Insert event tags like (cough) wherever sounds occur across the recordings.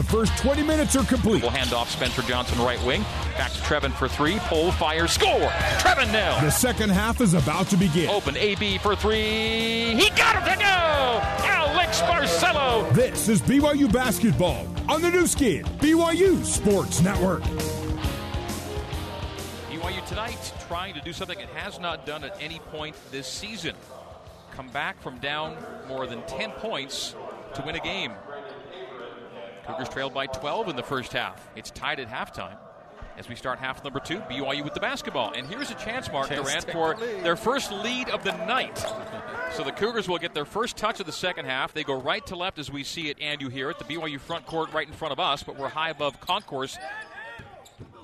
The first 20 minutes are complete. We'll hand off Spencer Johnson, right wing. Back to Trevin for three. Pole, fire, score! Trevin nailed. The second half is about to begin. Open AB for three. He got it to go! Alex Barcelo! This is BYU basketball on the Nu Skin, BYU Sports Network. BYU tonight trying to do something it has not done at any point this season. Come back from down more than 10 points to win a game. Cougars trailed by 12 in the first half. It's tied at halftime. As we start half number two, BYU with the basketball. And here's a chance, Mark Durrant, for their first lead of the night. So the Cougars will get their first touch of the second half. They go right to left as we see it and you hear it. The BYU front court right in front of us, but we're high above concourse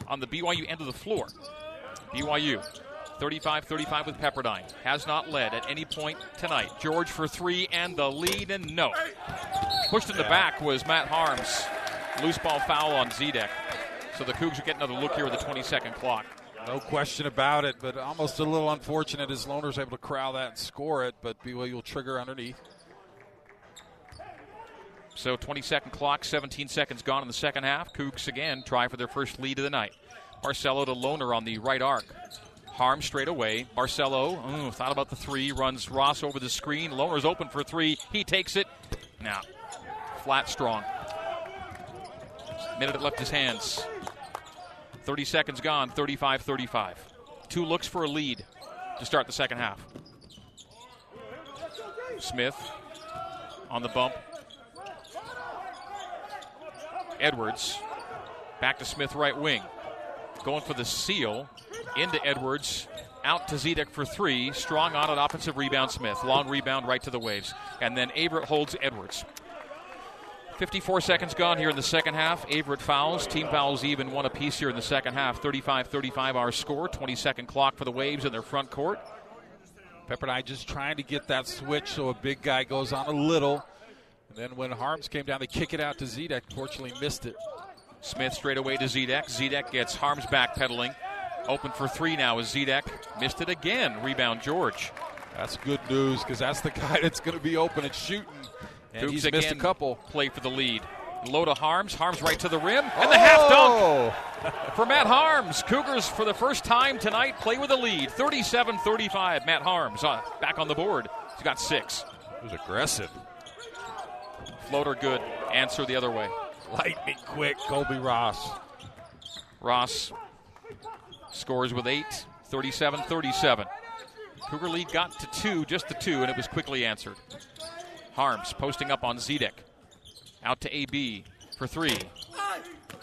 on the BYU end of the floor. BYU 35 35 with Pepperdine. Has not led at any point tonight. George for three and the lead, and no. Pushed in the back was Matt Haarms. Loose ball foul on Zidek. So the Cougs will get another look here with the 20 second clock. No question about it, but almost a little unfortunate as Lohner's able to corral that and score it, but BYU will trigger underneath. So 20 second clock, 17 seconds gone in the second half. Cougs again try for their first lead of the night. Barcelo to Lohner on the right arc. Harm straight away. Barcelo ooh, thought about the three, runs Ross over the screen. Lohner's open for three. He takes it. Now, flat strong. Minute it left his hands. 30 seconds gone, 35 35. Two looks for a lead to start the second half. Smith on the bump. Edwards back to Smith, right wing. Going for the seal into Edwards. Out to Zidek for three. Strong on an offensive rebound, Smith. Long rebound right to the waves. And then Averette holds Edwards. 54 seconds gone here in the second half. Averette fouls. Team fouls even one apiece here in the second half. 35 35 our score. 20 second clock for the Waves in their front court. Pepperdine just trying to get that switch so a big guy goes on a little. And then when Haarms came down, they kick it out to Zidek. Fortunately, missed it. Smith straight away to Zidek. Zidek gets Haarms backpedaling. Open for three now is Zidek. Missed it again. Rebound George. That's good news because that's the (laughs) guy that's going to be open and shooting. And Cougs he's again missed a couple. Play for the lead. Low to Haarms. Haarms right to the rim. And the half dunk (laughs) for Matt Haarms. Cougars for the first time tonight play with a lead. 37 35. Matt Haarms uh, back on the board. He's got six. It was aggressive. Floater good. Answer the other way. Lightning quick, Colbey Ross. Ross scores with eight. 37 37. Cougar lead got to two, just the two, and it was quickly answered. Haarms posting up on Zidek. Out to AB for three.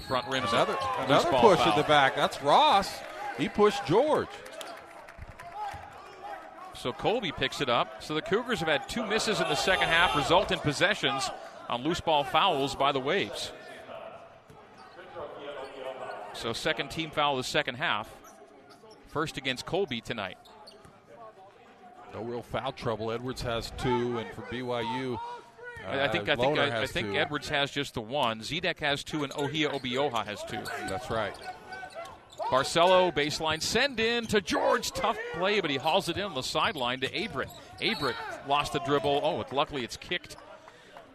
Front rim. Another, another push foul. in the back. That's Ross. He pushed George. So Colbey picks it up. So the Cougars have had two misses in the second half, result in possessions on loose ball fouls by the Waves. So second team foul of the second half. First against Colbey tonight. No real foul trouble. Edwards has two, and for BYU, uh, I think I think I, I, think two. Edwards has just the one. Zidek has two, and Ohia Obioha has two. That's right. Barcelo baseline send in to George. Tough play, but he hauls it in on the sideline to Averette. Averette lost the dribble. Oh, luckily it's kicked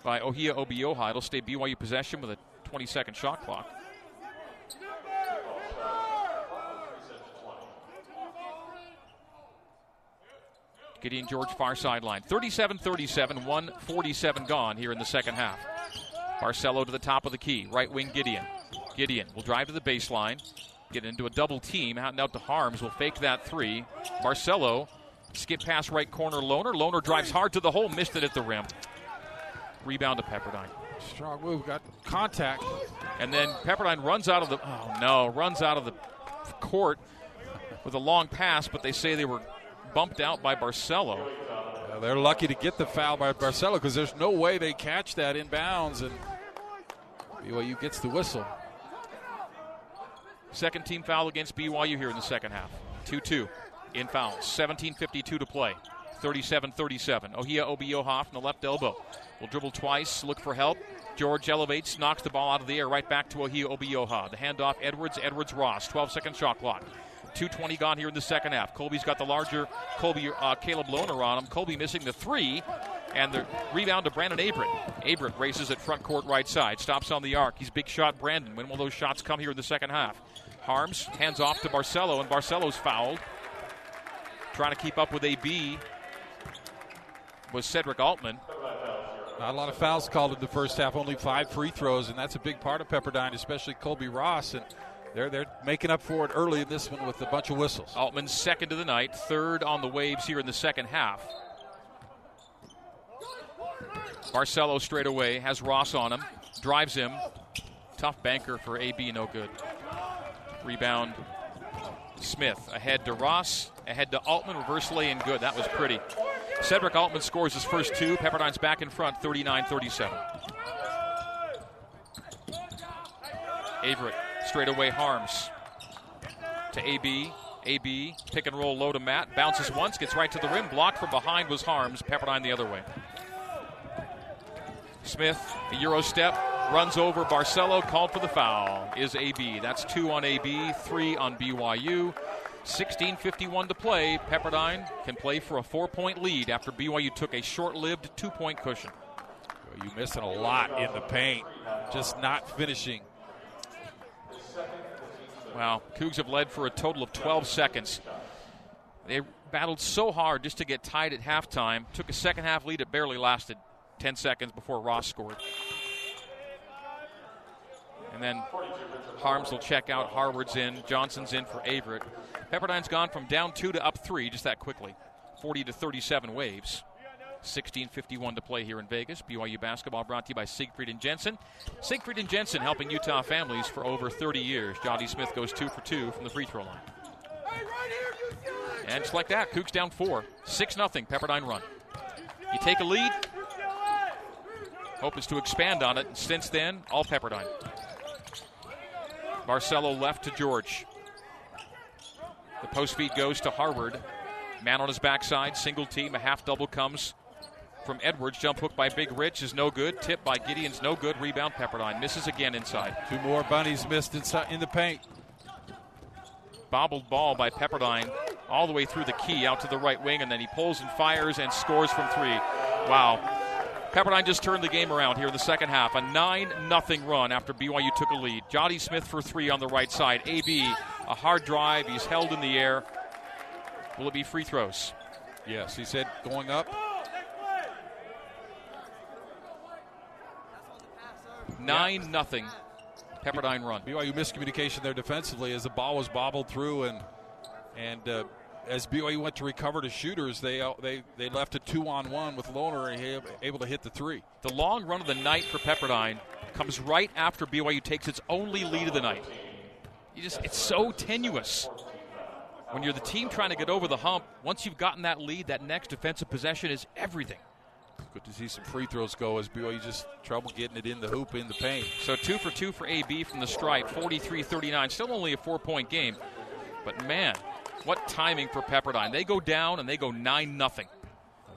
by Ohia Obioha. It'll stay BYU possession with a 20 second shot clock. Gideon George far sideline. 37 37, 147 gone here in the second half. Barcelo to the top of the key. Right wing Gideon. Gideon will drive to the baseline. Get into a double team. Out and out to Haarms. Will fake that three. Barcelo skip past right corner Lohner. Lohner drives hard to the hole. Missed it at the rim. Rebound to Pepperdine. Strong move. Got contact. And then Pepperdine runs out of the. Oh no! Runs out of the court with a long pass, but they say they were bumped out by Barcelo. Yeah, they're lucky to get the foul by Barcelo because there's no way they catch that in bounds, and BYU gets the whistle. Second team foul against BYU here in the second half. 2 2 in fouls. 17.52 to play. 37 37. Ohia Obioha from the left elbow. Will dribble twice, look for help. George elevates, knocks the ball out of the air right back to Ohia Obioha. The handoff, Edwards, Edwards Ross. 12 second shot clock. 2.20 gone here in the second half. Colbey's got the larger Colbey, uh, Caleb Lohner on him. Colbey missing the three. And the rebound to Brandon Averette. Averette races at front court right side, stops on the arc. He's big shot Brandon. When will those shots come here in the second half? Haarms hands off to Barcelo, and Barcelo's fouled. Trying to keep up with AB was Sedrick Altman. Not a lot of fouls called in the first half, only five free throws, and that's a big part of Pepperdine, especially Colbey Ross. And they're they're making up for it early in this one with a bunch of whistles. Altman's second of the night, third on the waves here in the second half. Barcelo straight away has Ross on him, drives him. Tough banker for AB, no good. Rebound. Smith ahead to Ross, ahead to Altman, reverse lay in good. That was pretty. Sedrick Altman scores his first two. Pepperdine's back in front, 39 37. Averette straight away Haarms to AB. AB pick and roll low to Matt. Bounces once, gets right to the rim. Blocked from behind was Haarms. Pepperdine the other way. Smith, a Euro step, runs over Barcelo, called for the foul. Is AB. That's two on AB, three on BYU. 16.51 to play. Pepperdine can play for a four point lead after BYU took a short lived two point cushion. You missing a lot in the paint, just not finishing. Wow, Cougs have led for a total of 12 seconds. They battled so hard just to get tied at halftime. Took a second half lead, it barely lasted 10 seconds before Ross scored. And then Haarms will check out. Harward's in. Johnson's in for Averette. Pepperdine's gone from down two to up three just that quickly. 40 to 37 waves. 16:51 to play here in Vegas. BYU basketball brought to you by Siegfried and Jensen. Siegfried and Jensen helping Utah families for over 30 years. Jody Smith goes two for two from the free throw line. And just like that, Cougs down four. 6 nothing. Pepperdine run. You take a lead, hope is to expand on it. Since then, all Pepperdine. Barcelo left to George. The post feed goes to Harward. Man on his backside, single team, a half double comes from Edwards. Jump hook by Big Rich is no good. Tip by Gideon's no good. Rebound Pepperdine misses again inside. Two more bunnies missed inside in the paint. Bobbled ball by Pepperdine all the way through the key out to the right wing, and then he pulls and fires and scores from three. Wow. Pepperdine just turned the game around here in the second half. A 9 0 run after BYU took a lead. Jody Smith for three on the right side. AB, a hard drive. He's held in the air. Will it be free throws? Yes, he said going up. Nine nothing. Pepperdine run. BYU miscommunication there defensively as the ball was bobbled through and and uh, as BYU went to recover to shooters, they uh, they they left a two on one with Lohner and able to hit the three. The long run of the night for Pepperdine comes right after BYU takes its only lead of the night. You just it's so tenuous. When you're the team trying to get over the hump, once you've gotten that lead, that next defensive possession is everything. Good to see some free throws go as BYU just trouble getting it in the hoop in the paint. So two for two for AB from the stripe, 43-39. Still only a four-point game, but man, what timing for Pepperdine. They go down and they go 9 nothing.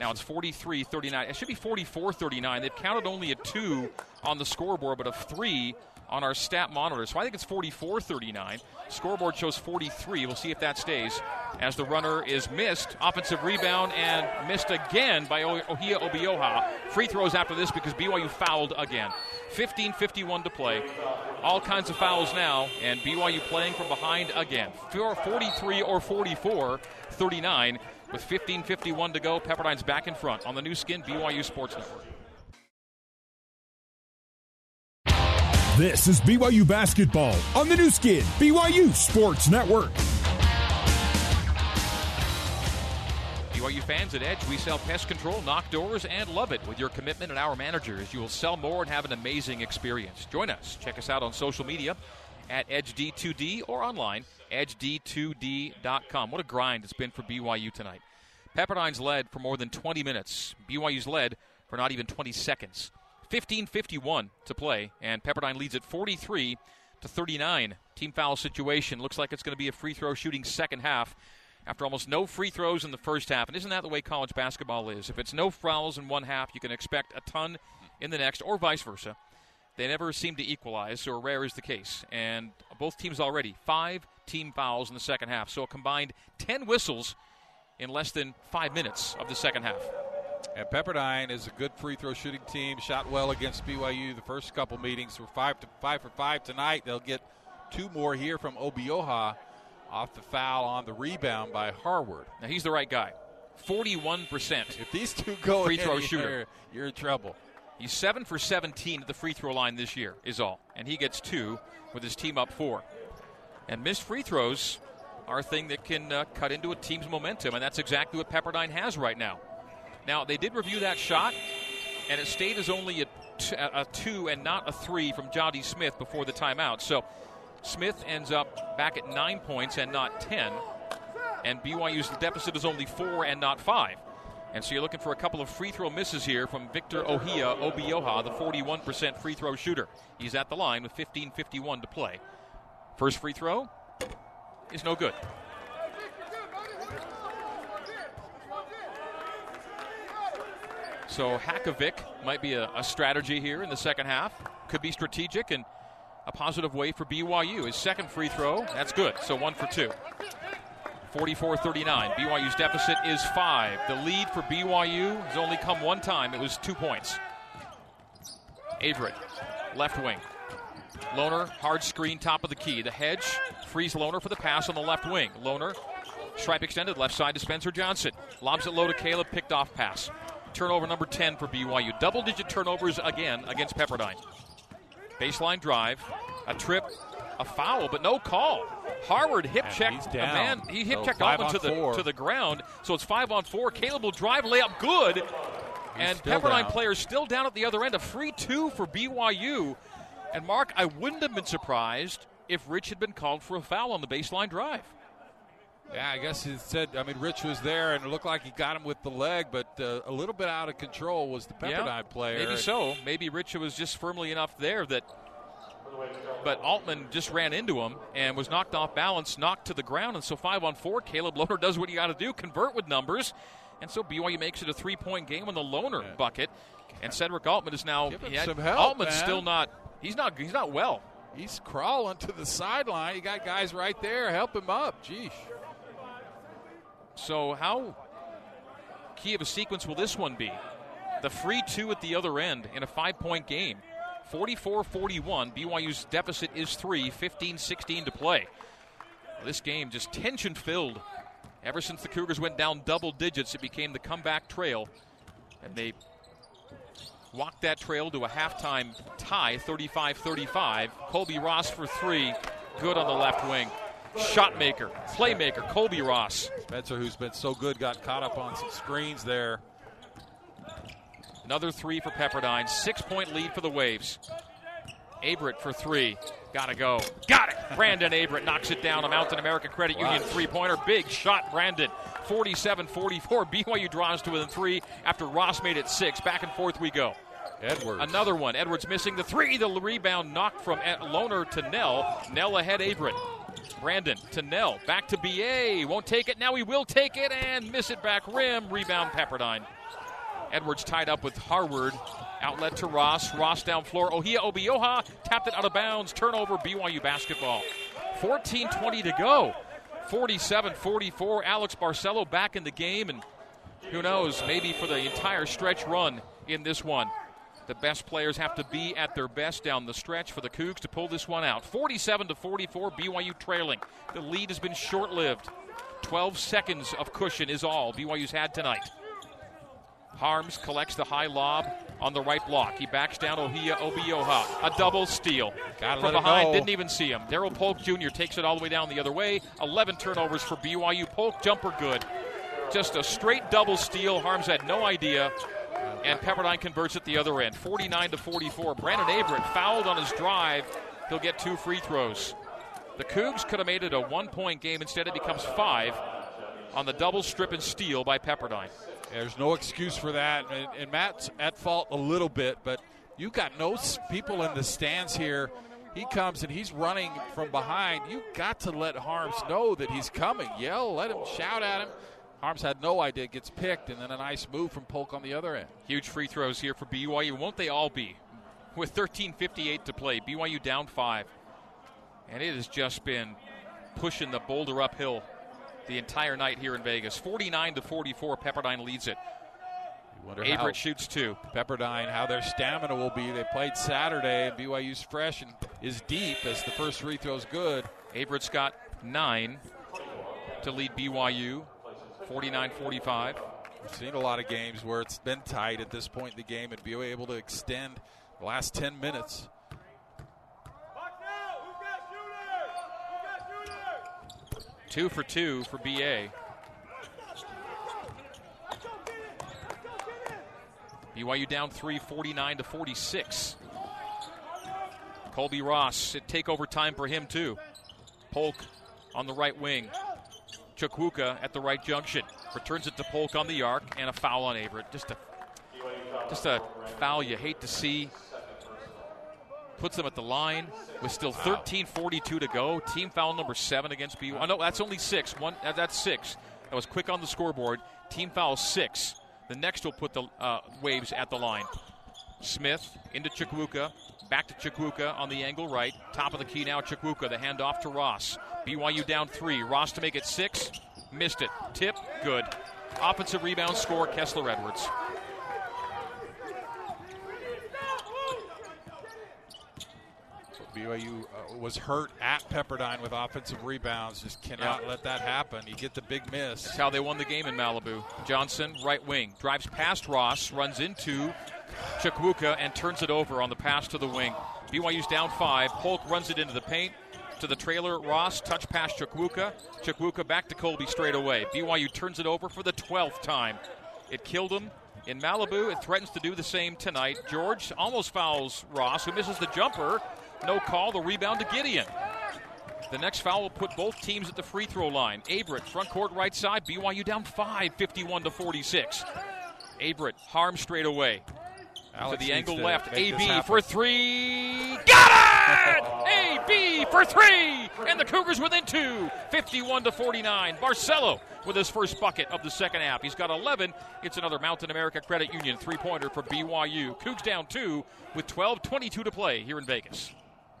Now it's 43 39. It should be 44 39. They've counted only a two on the scoreboard, but a three on our stat monitor. So I think it's 44 39. Scoreboard shows 43. We'll see if that stays as the runner is missed. Offensive rebound and missed again by Ohia Obioha. Free throws after this because BYU fouled again. 15 51 to play. All kinds of fouls now, and BYU playing from behind again. 43 or 44 39 with 15.51 to go. Pepperdine's back in front on the Nu Skin BYU Sports Network. This is BYU basketball on the Nu Skin, BYU Sports Network. BYU fans at Edge, we sell pest control, knock doors, and love it. With your commitment and our managers, you will sell more and have an amazing experience. Join us. Check us out on social media at EdgeD2D or online, edged2d.com. What a grind it's been for BYU tonight. Pepperdine's led for more than 20 minutes. BYU's led for not even 20 seconds. 15:51 to play, and Pepperdine leads at 43 to 39. Team foul situation looks like it's going to be a free throw shooting second half. After almost no free throws in the first half, and isn't that the way college basketball is? If it's no fouls in one half, you can expect a ton in the next, or vice versa. They never seem to equalize, so rare is the case. And both teams already five team fouls in the second half, so a combined 10 whistles in less than five minutes of the second half. And Pepperdine is a good free throw shooting team. Shot well against BYU the first couple meetings. We're five to five for five tonight. They'll get two more here from Obioha off the foul on the rebound by Harward. Now he's the right guy. 41%. If these two go free in, throw shooter. you're in trouble. He's 7 for 17 at the free throw line this year, is all. And he gets two with his team up four. And missed free throws are a thing that can uh, cut into a team's momentum, and that's exactly what Pepperdine has right now. Now, they did review that shot, and it stayed as only a, t- a two and not a three from Jody Smith before the timeout. So Smith ends up back at nine points and not 10, and BYU's deficit is only four and not five. And so you're looking for a couple of free throw misses here from Victor Ohia Obioha, the 41% free throw shooter. He's at the line with 15.51 to play. First free throw is no good. So Hakovic might be a, a strategy here in the second half. Could be strategic and a positive way for BYU. His second free throw, that's good. So one for two. 44 39. BYU's deficit is five. The lead for BYU has only come one time. It was two points. Averette, left wing. Lohner, hard screen, top of the key. The hedge frees Lohner for the pass on the left wing. Lohner, stripe extended, left side to Spencer Johnson. Lobs it low to Caleb, picked off pass. Turnover number 10 for BYU. Double digit turnovers again against Pepperdine. Baseline drive, a trip, a foul, but no call. Harward hip checked he's a man. He hip So checked Altman to the four. to the ground. So it's five on four. Caleb will drive, layup, good. and Pepperdine down. players still down at the other end. A free two for BYU. And Mark, I wouldn't have been surprised if Rich had been called for a foul on the baseline drive. Yeah, I guess he said. I mean, Rich was there, and it looked like he got him with the leg, but uh, a little bit out of control was the Pepperdine yeah, player. Maybe so. Maybe Rich was just firmly enough there that. But Altman just ran into him and was knocked off balance, knocked to the ground, and so five on four. Caleb Lohner does what you got to do, convert with numbers, and so BYU makes it a three-point game on the Lohner bucket. And Sedrick Altman is now. He had- some help, Altman's man. still not. He's not. He's not well. He's crawling to the sideline. You got guys right there. Help him up. Geesh. So how key of a sequence will this one be? The free two at the other end in a five-point game. 44-41. BYU's deficit is three. 15-16 to play. This game just tension-filled. Ever since the Cougars went down double digits, it became the comeback trail, and they walked that trail to a halftime tie, 35-35. Colbey Ross for three, good on the left wing. Shot maker, playmaker, Colbey Ross. Spencer, who's been so good, got caught up on some screens there. Another three for Pepperdine. Six point lead for the Waves. Averette for three. Gotta go. Got it. Brandon Averette knocks it down. A Mountain American Credit Union three pointer. Big shot, Brandon. 47 44. (laughs) BYU draws to within three after Ross made it six. Back and forth we go. Edwards. Another one. Edwards missing the three. The rebound knocked from Lohner to Knell. Knell ahead Averette. Brandon to Knell. Back to BA. Won't take it. Now he will take it and miss it back rim. Rebound Pepperdine. Edwards tied up with Harward. Outlet to Ross. Ross down floor. Ohia Obioha tapped it out of bounds. Turnover BYU basketball. 14 20 to go. 47 44. Alex Barcelo back in the game. And who knows, maybe for the entire stretch run in this one. The best players have to be at their best down the stretch for the Cougs to pull this one out. 47 to 44, BYU trailing. The lead has been short lived. 12 seconds of cushion is all BYU's had tonight. Haarms collects the high lob on the right block. He backs down Ohia Obioha. A double steal. Gotta From behind, didn't even see him. Darryl Polk Jr. takes it all the way down the other way. 11 turnovers for BYU. Polk jumper good. Just a straight double steal. Haarms had no idea. And Pepperdine converts at the other end. 49 to 44. Brandon Averette fouled on his drive. He'll get two free throws. The Cougs could have made it a one point game. Instead, it becomes five on the double strip and steal by Pepperdine. There's no excuse for that. And, and Matt's at fault a little bit, but you got no people in the stands here. He comes and he's running from behind. You got to let Haarms know that he's coming. Yell, let him shout at him. Haarms had no idea, gets picked, and then a nice move from Polk on the other end. Huge free throws here for BYU. Won't they all be? With 13.58 to play, BYU down five. And it has just been pushing the boulder uphill the entire night here in Vegas. 49 to 44, Pepperdine leads it. Averette shoots two. Pepperdine, how their stamina will be. They played Saturday, and BYU's fresh and is deep as the first free throw's good. Averette's got nine to lead BYU, 49 45. We've seen a lot of games where it's been tight at this point in the game, and BYU able to extend the last 10 minutes. Two for two for BA. BYU down three, 49 to 46. Colbey Ross, it take over time for him too. Polk on the right wing. Chukwuka at the right junction. Returns it to Polk on the arc and a foul on Averette. Just a just a foul you hate to see. Puts them at the line with still 13:42 to go. Team foul number seven against BYU. Oh, no, that's only six. One uh, that's six. That was quick on the scoreboard. Team foul six. The next will put the uh, Waves at the line. Smith into Chukwuka. Back to Chukwuka on the angle right. Top of the key now, Chukwuka. The handoff to Ross. BYU down three. Ross to make it six. Missed it. Tip. Good. Offensive rebound score, Kessler Edwards. BYU uh, was hurt at Pepperdine with offensive rebounds. Just cannot Yeah. let that happen. You get the big miss. That's how they won the game in Malibu. Johnson, right wing, drives past Ross, runs into Chukwuka, and turns it over on the pass to the wing. BYU's down five. Polk runs it into the paint to the trailer. Ross, touch pass Chukwuka. Chukwuka back to Colbey straight away. BYU turns it over for the 12th time. It killed him in Malibu. It threatens to do the same tonight. George almost fouls Ross, who misses the jumper. No call. The rebound to Gideon. The next foul will put both teams at the free throw line. Averette, front court right side. BYU down 5, 51 to 46. Averette, harm straight away. Alex to the angle left. AB for three. Got it! (laughs) AB for three! And the Cougars within two. 51 to 49. Barcelo with his first bucket of the second half. He's got 11. It's another Mountain America Credit Union three pointer for BYU. Cougs down two with 12 22 to play here in Vegas.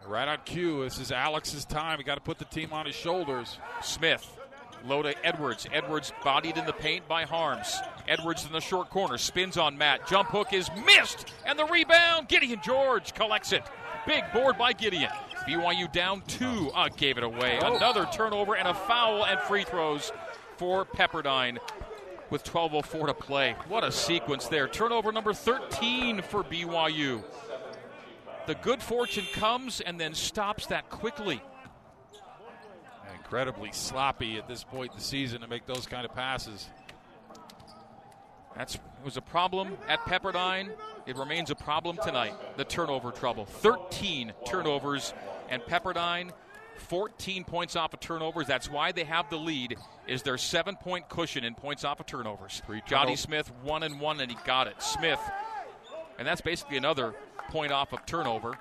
Right on cue. This is Alex's time. He got to put the team on his shoulders. Smith. Low to Edwards. Edwards bodied in the paint by Haarms. Edwards in the short corner. Spins on Matt. Jump hook is missed. And the rebound. Gideon George collects it. Big board by Gideon. BYU down two. Uh, gave it away. Another turnover and a foul and free throws for Pepperdine with 12.04 to play. What a sequence there. Turnover number 13 for BYU. The good fortune comes and then stops that quickly. Incredibly sloppy at this point in the season to make those kind of passes. That's it was a problem at Pepperdine. It remains a problem tonight. The turnover trouble. 13 turnovers, and Pepperdine 14 points off of turnovers. That's why they have the lead. Is their seven-point cushion in points off of turnovers? Three Johnny Smith one and one, and he got it. Smith, and that's basically another point off of turnover.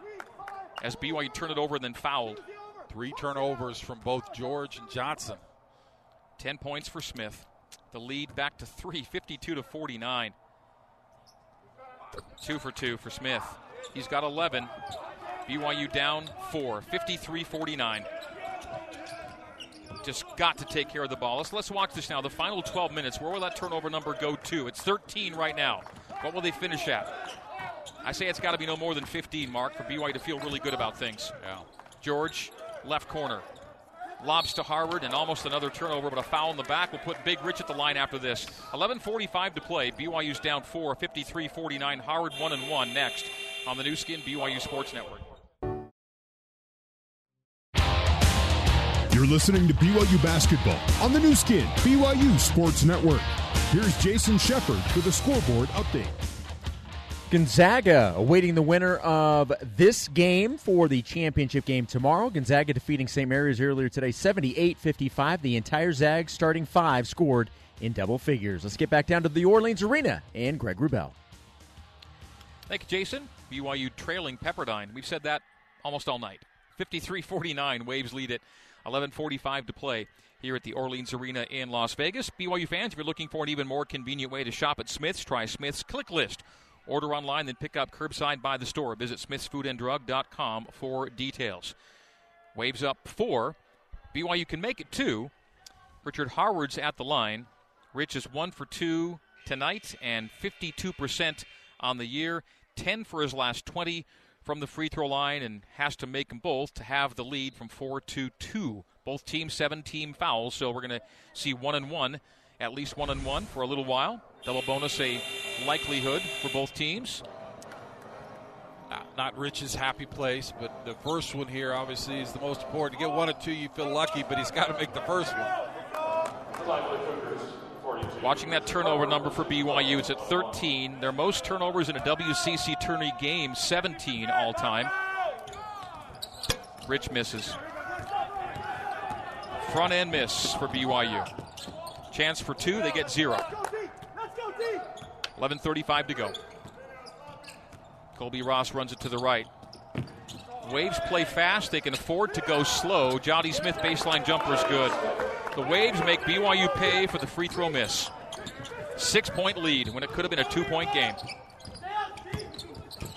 As BYU turned it over and then fouled. Three turnovers from both George and Johnson. 10 points for Smith. The lead back to three, 52 to 49. Two for two for Smith. He's got 11. BYU down four, 53 49. Just got to take care of the ball. Let's, let's watch this now. The final 12 minutes. Where will that turnover number go to? It's 13 right now. What will they finish at? I say it's got to be no more than 15, Mark, for BYU to feel really good about things. Yeah. George, left corner. Lobs to Harward and almost another turnover, but a foul in the back will put Big Rich at the line after this. 11:45 to play. BYU's down four, 53-49. Harward one and one next on the Nu Skin BYU Sports Network. You're listening to BYU basketball on the Nu Skin BYU Sports Network. Here's Jason Shepard with a scoreboard update. Gonzaga awaiting the winner of this game for the championship game tomorrow. Gonzaga defeating St. Mary's earlier today, 78 55. The entire Zag starting five scored in double figures. Let's get back down to the Orleans Arena and Greg Wrubell. Thank you, Jason. BYU trailing Pepperdine. We've said that almost all night. 53-49. Waves lead it. 11:45 to play here at the Orleans Arena in Las Vegas. BYU fans, if you're looking for an even more convenient way to shop at Smith's, try Smith's Click List. Order online, then pick up curbside by the store. Visit smithsfoodanddrug.com for details. Waves up four. BYU can make it two. Richard Harward's at the line. Rich is one for two tonight and 52% on the year. 10 for his last 20 from the free throw line and has to make them both to have the lead from 4 to 2. Both teams seven team fouls, so we're going to see one and one, at least one and one for a little while. Double bonus a likelihood for both teams. Not, not Rich's happy place, but the first one here obviously is the most important. To get one or two, you feel lucky, but he's got to make the first one. Watching that turnover number for BYU, it's at 13. Their most turnovers in a WCC tourney game, 17 all time. Rich misses. Front end miss for BYU. Chance for two, they get zero. 11.35 to go. Colbey Ross runs it to the right. Waves play fast. They can afford to go slow. Jody Smith baseline jumper is good. The Waves make BYU pay for the free throw miss. Six point lead when it could have been a two point game.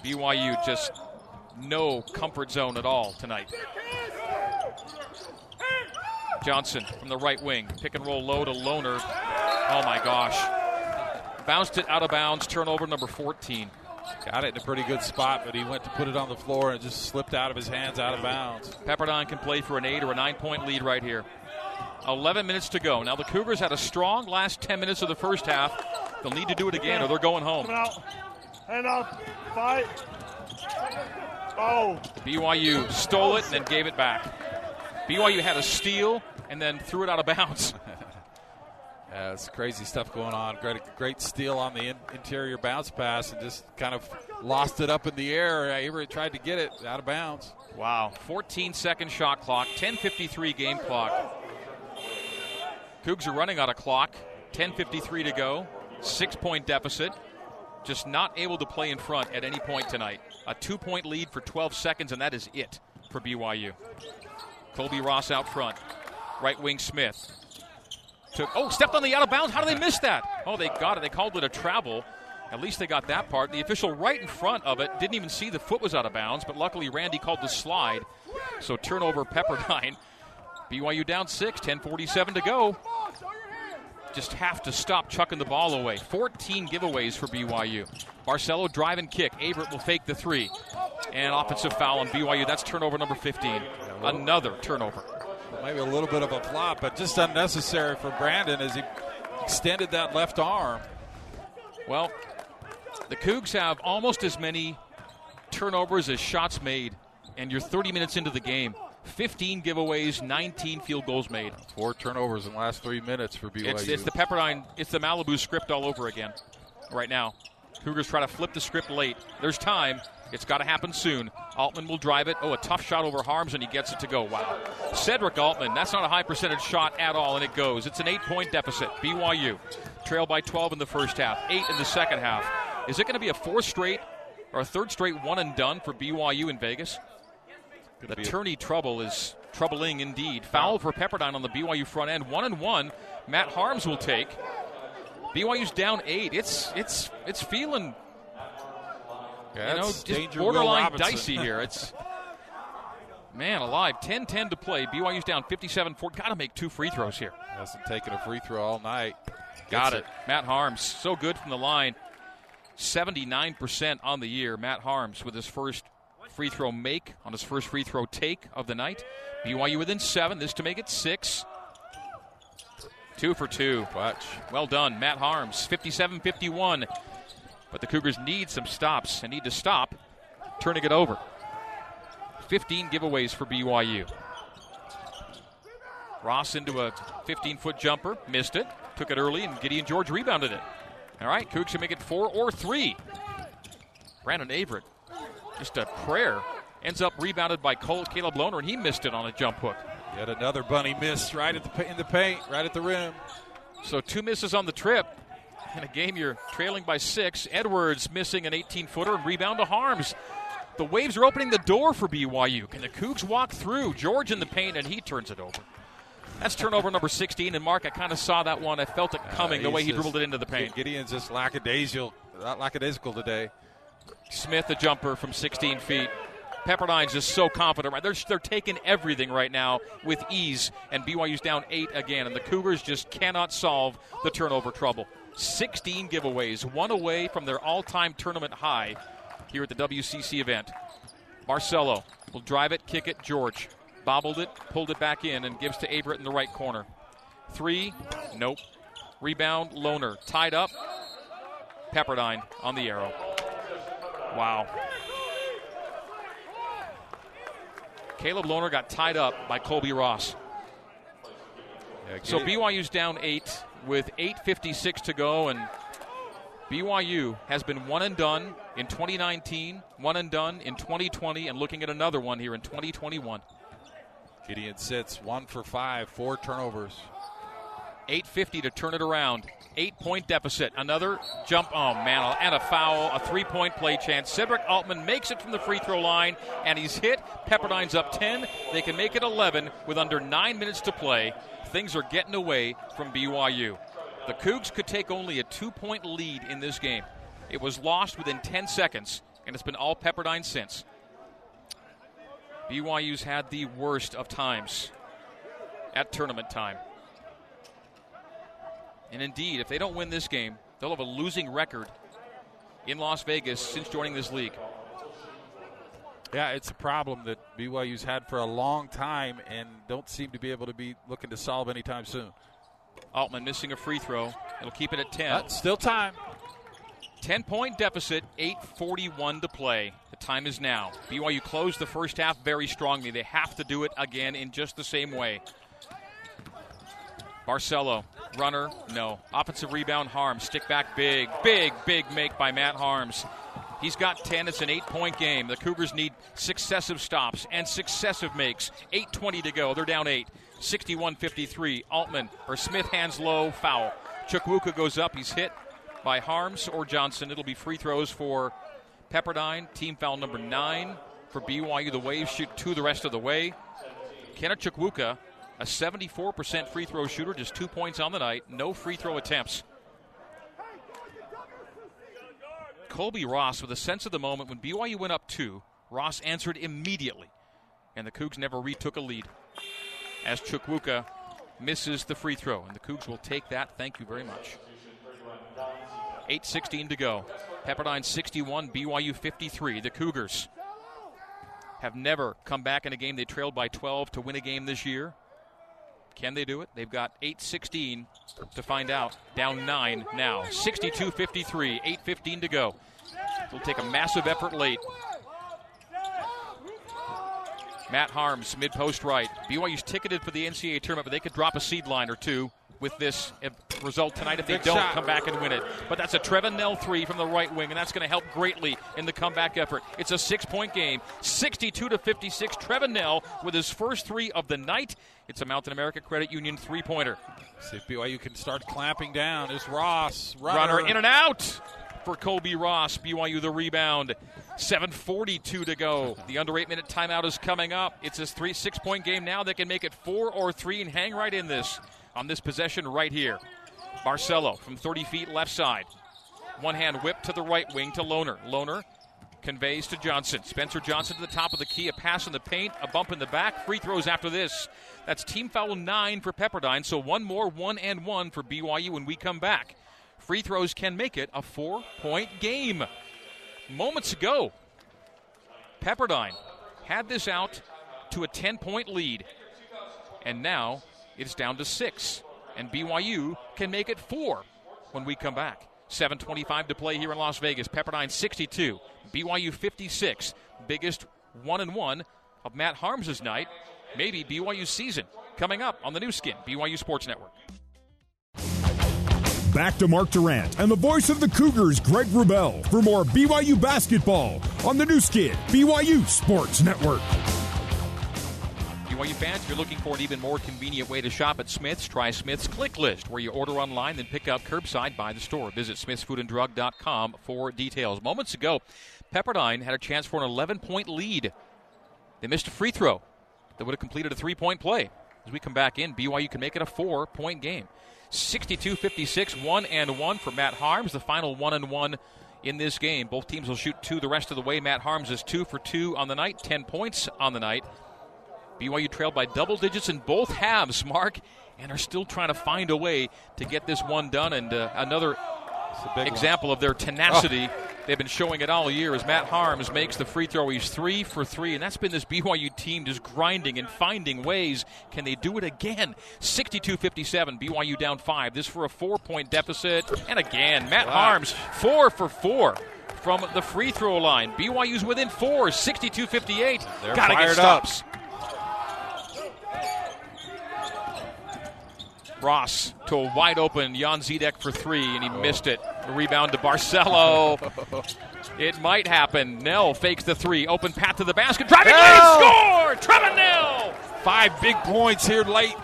BYU just no comfort zone at all tonight. Johnson from the right wing. Pick and roll low to Lohner. Oh my gosh. Bounced it out of bounds. Turnover number 14. Got it in a pretty good spot, but he went to put it on the floor and it just slipped out of his hands out of bounds. Pepperdine can play for an eight or a nine point lead right here. 11 minutes to go. Now the Cougars had a strong last 10 minutes of the first half. They'll need to do it again or they're going home. Hand up. Fight. Oh. BYU stole it and then gave it back. BYU had a steal and then threw it out of bounds. (laughs) It's crazy stuff going on. Great, great steal on the in, interior bounce pass and just kind of lost it up in the air. Uh, Avery tried to get it out of bounds. Wow. 14 second shot clock, 10.53 game clock. Cougs are running out of clock, 10.53 to go, six point deficit. Just not able to play in front at any point tonight. A two point lead for 12 seconds, and that is it for BYU. Colbey Ross out front. Right wing Smith. Took, oh, stepped on the out of bounds. How do they miss that? Oh, they got it. They called it a travel. At least they got that part. The official right in front of it didn't even see the foot was out of bounds, but luckily Randy called the slide. So turnover Pepperdine. (laughs) BYU down six, 10:47 to go. Just have to stop chucking the ball away. 14 giveaways for BYU. Barcelo drive and kick. Averette will fake the three. And offensive foul on BYU. That's turnover number 15. Another turnover. Maybe a little bit of a flop, but just unnecessary for Brandon as he extended that left arm. Well, the Cougs have almost as many turnovers as shots made, and you're 30 minutes into the game. 15 giveaways, 19 field goals made. Four turnovers in the last three minutes for BYU. It's, it's the Pepperdine, it's the Malibu script all over again right now. Cougars try to flip the script late. There's time. It's got to happen soon. Altman will drive it. Oh, a tough shot over Haarms, and he gets it to go. Wow. Sedrick Altman, that's not a high percentage shot at all, and it goes. It's an eight point deficit. BYU trail by 12 in the first half, eight in the second half. Is it going to be a fourth straight or a third straight one and done for BYU in Vegas? The tourney trouble is troubling indeed. Foul for Pepperdine on the BYU front end. One and one. Matt Haarms will take. BYU's down eight. It's it's it's feeling Yeah, you know, just borderline dicey here. It's (laughs) man alive. 10-10 to play. BYU's down 57-4. Got to make two free throws here. Hasn't taken a free throw all night. Got Gets it. Matt Haarms, so good from the line. 79% on the year. Matt Haarms with his first free throw make on his first free throw take of the night. BYU within seven. This to make it six. Two for two. Watch. Well done, Matt Haarms. 57 51. But the Cougars need some stops and need to stop turning it over. 15 giveaways for BYU. Ross into a 15 foot jumper, missed it, took it early, and Gideon George rebounded it. All right, Cougs can make it four or three. Brandon Averette, just a prayer, ends up rebounded by Cole, Caleb Lohner, and he missed it on a jump hook. Yet another bunny miss right at the in the paint, right at the rim. So two misses on the trip. In a game you're trailing by six. Edwards missing an 18 footer and rebound to Haarms. The Waves are opening the door for BYU. Can the Cougs walk through? George in the paint and he turns it over. That's turnover number 16. And Mark, I kind of saw that one. I felt it coming the way he dribbled it into the paint. Gideon's just lackadaisical, not lackadaisical today. Smith a jumper from 16 feet. Pepperdine's just so confident. Right, they're they're taking everything right now with ease, and BYU's down eight again, and the Cougars just cannot solve the turnover trouble. 16 giveaways, one away from their all time tournament high here at the WCC event. Barcelo will drive it, kick it. George bobbled it, pulled it back in, and gives to Averette in the right corner. Three, nope. Rebound, Lohner tied up. Pepperdine on the arrow. Wow. Caleb Lohner got tied up by Colbey Ross. Yeah, So BYU's down eight with 8.56 to go, and BYU has been one and done in 2019, one and done in 2020, and looking at another one here in 2021. Gideon sits one for five, four turnovers. 8.50 to turn it around. Eight point deficit. Another jump. Oh, man. And a foul. A three point play chance. Sedrick Altman makes it from the free throw line, and he's hit. Pepperdine's up 10. They can make it 11 with under nine minutes to play. Things are getting away from BYU. The Cougs could take only a two point lead in this game. It was lost within 10 seconds, and it's been all Pepperdine since. BYU's had the worst of times at tournament time. And indeed, if they don't win this game, they'll have a losing record in Las Vegas since joining this league. Yeah, it's a problem that BYU's had for a long time and don't seem to be able to be looking to solve anytime soon. Altman missing a free throw. It'll keep it at 10. But still time. 10 point deficit, 8.41 to play. The time is now. BYU closed the first half very strongly. They have to do it again in just the same way. Barcelo, runner, no. Offensive rebound, Haarms. Stick back big, big, big make by Matt Harms. He's got 10. It's an eight point game. The Cougars need successive stops and successive makes. 8.20 to go. They're down eight. 61 53. Altman or Smith hands low, foul. Chukwuka goes up. He's hit by Haarms or Johnson. It'll be free throws for Pepperdine. Team foul number nine for BYU. The Waves shoot two the rest of the way. Kenneth Chukwuka, a 74% free throw shooter, just two points on the night. No free throw attempts. Colbey Ross, with a sense of the moment, when BYU went up two, Ross answered immediately, and the Cougs never retook a lead. As Chukwuka misses the free throw, and the Cougs will take that. Thank you very much. 8.16 to go. Pepperdine 61, BYU 53. The Cougars have never come back in a game they trailed by 12 to win a game this year. Can they do it? They've got 8-16 to find out. Down 9 now. 62-53, 8-15 to go. It'll take a massive effort late. Matt Haarms, mid post right. BYU's ticketed for the NCAA tournament, but they could drop a seed line or two with this uh, result tonight if they Big don't shot. come back and win it. But that's a Trevin Knell three from the right wing, and that's going to help greatly in the comeback effort. It's a six point game, 62 to 56. Trevin Knell with his first three of the night. It's a Mountain America Credit Union three pointer. See if BYU can start clamping down. Is Ross Runner in and out for Kobe Ross. BYU the rebound. 7:42 to go. The under eight minute timeout is coming up. It's a three six point game now. They can make it four or three and hang right in this on this possession right here. Barcelo from 30 feet left side. One hand whip to the right wing to Lohner. Lohner conveys to Johnson. Spencer Johnson to the top of the key. A pass in the paint, a bump in the back. Free throws after this. That's team foul nine for Pepperdine. So one more, one and one for BYU when we come back. Free throws can make it a four point game. Moments ago, Pepperdine had this out to a 10 point lead. And now it's down to six. And BYU can make it four when we come back. 7.25 to play here in Las Vegas. Pepperdine 62, BYU 56. Biggest one and one of Matt Haarms' night, maybe BYU season. Coming up on the Nu Skin, BYU Sports Network. Back to Mark Durrant and the voice of the Cougars, Greg Wrubell, for more BYU basketball on the Nu Skin, BYU Sports Network. BYU fans, if you're looking for an even more convenient way to shop at Smith's, try Smith's Click List, where you order online, then pick up curbside by the store. Visit smithsfoodanddrug.com for details. Moments ago, Pepperdine had a chance for an 11 point lead. They missed a free throw that would have completed a three point play. As we come back in, BYU can make it a four point game. 62 56, 1 and 1 for Matt Haarms, the final 1 and 1 in this game. Both teams will shoot two the rest of the way. Matt Haarms is 2 for 2 on the night, 10 points on the night. BYU trailed by double digits in both halves, Mark, and are still trying to find a way to get this one done. And uh, another example one. of their tenacity. Oh. They've been showing it all year as Matt Haarms makes the free throw. He's three for three, and that's been this BYU team just grinding and finding ways. Can they do it again? 62 57, BYU down five. This for a four point deficit. And again, Matt wow. Haarms, four for four from the free throw line. BYU's within four, 62 58. Gotta get stops. Up. Ross to a wide open Jan Zidek for three, and he oh. missed it. The rebound to Barcelo. (laughs) it might happen. Knell fakes the three. Open path to the basket. Driving lane. Score! Trevin Knell! Five big points here late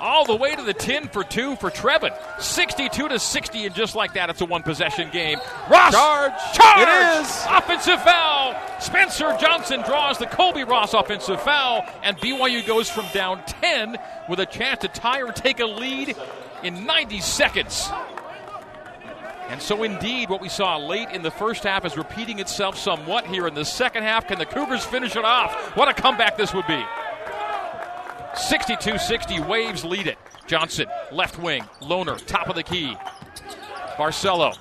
all the way to the 10 for 2 for Trevin. 62 to 60, and just like that, it's a one possession game. Ross! Charge! Charge! It is! Offensive foul! Spencer Johnson draws the Colbey Ross offensive foul, and BYU goes from down 10 with a chance to tie or take a lead in 90 seconds. And so, indeed, what we saw late in the first half is repeating itself somewhat here in the second half. Can the Cougars finish it off? What a comeback this would be! 62 60. Waves lead it. Johnson, left wing. Lohner, top of the key. Barcelo,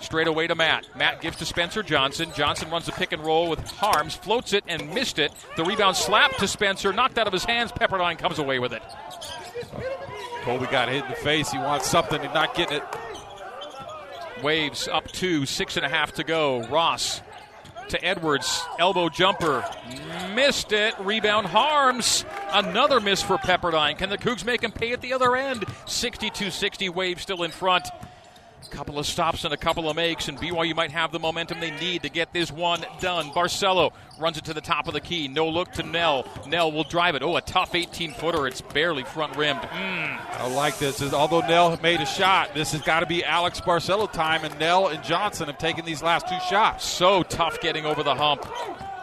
straight away to Matt. Matt gives to Spencer Johnson. Johnson runs a pick and roll with Haarms, floats it and missed it. The rebound slapped to Spencer, knocked out of his hands. Pepperdine comes away with it. Colbey got hit in the face. He wants something. He's not getting it. Waves up two, six and a half to go. Ross to Edwards. Elbow jumper. Missed it. Rebound Haarms. Another miss for Pepperdine. Can the Cougs make him pay at the other end? 62 60. Wave still in front. Couple of stops and a couple of makes, and BYU might have the momentum they need to get this one done. Barcelo runs it to the top of the key. No look to Nell. Knell will drive it. Oh, a tough 18 footer. It's barely front rimmed. Mm. I like this. Although Knell made a shot, this has got to be Alex Barcelo time, and Knell and Johnson have taken these last two shots. So tough getting over the hump.